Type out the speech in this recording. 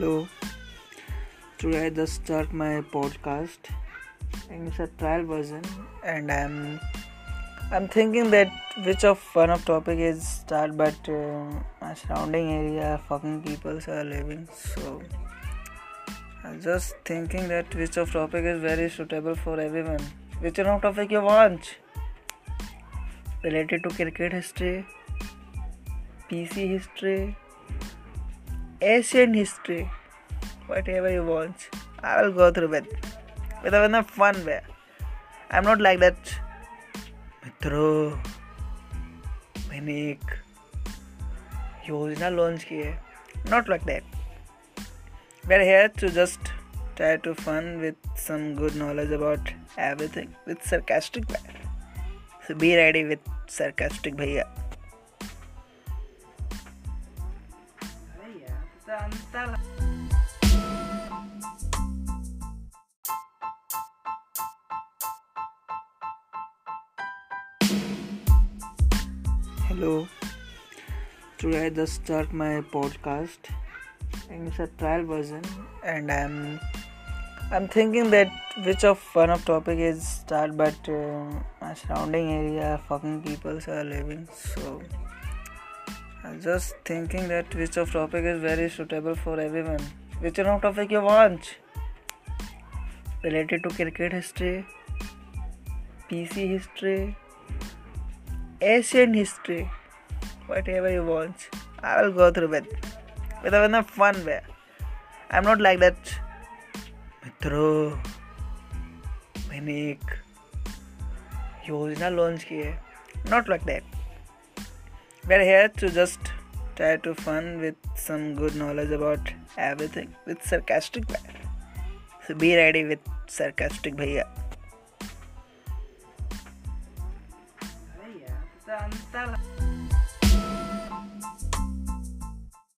Hello. Today I just start my podcast and it's a trial version and I'm I'm thinking that which of one of topic is start but uh, my surrounding area fucking people are living so I'm just thinking that which of topic is very suitable for everyone. Which one of topic you want? Related to cricket history, PC history, Asian history, whatever you want. I will go through it with a, in a fun way. I'm not like that. मित्रों मैंने एक योजना launch की है not like that we're here to just try to fun with some good knowledge about everything with sarcastic way. So be ready with sarcastic भैया Hello. Today I just start my podcast and it's a trial version and I'm I'm thinking that which of one of topic is start but uh, my surrounding area fucking people are living so I'm just thinking that which of topic is very suitable for everyone. Which one of topic you want? Related to cricket history, PC history, Asian history, whatever you want. I will go through it with a, in a fun way. I'm not like that. मित्रों मैंने एक योजना launch की है not like that we're here to just try to fun with some good knowledge about everything with sarcastic way. So be ready with sarcastic भैया Santa.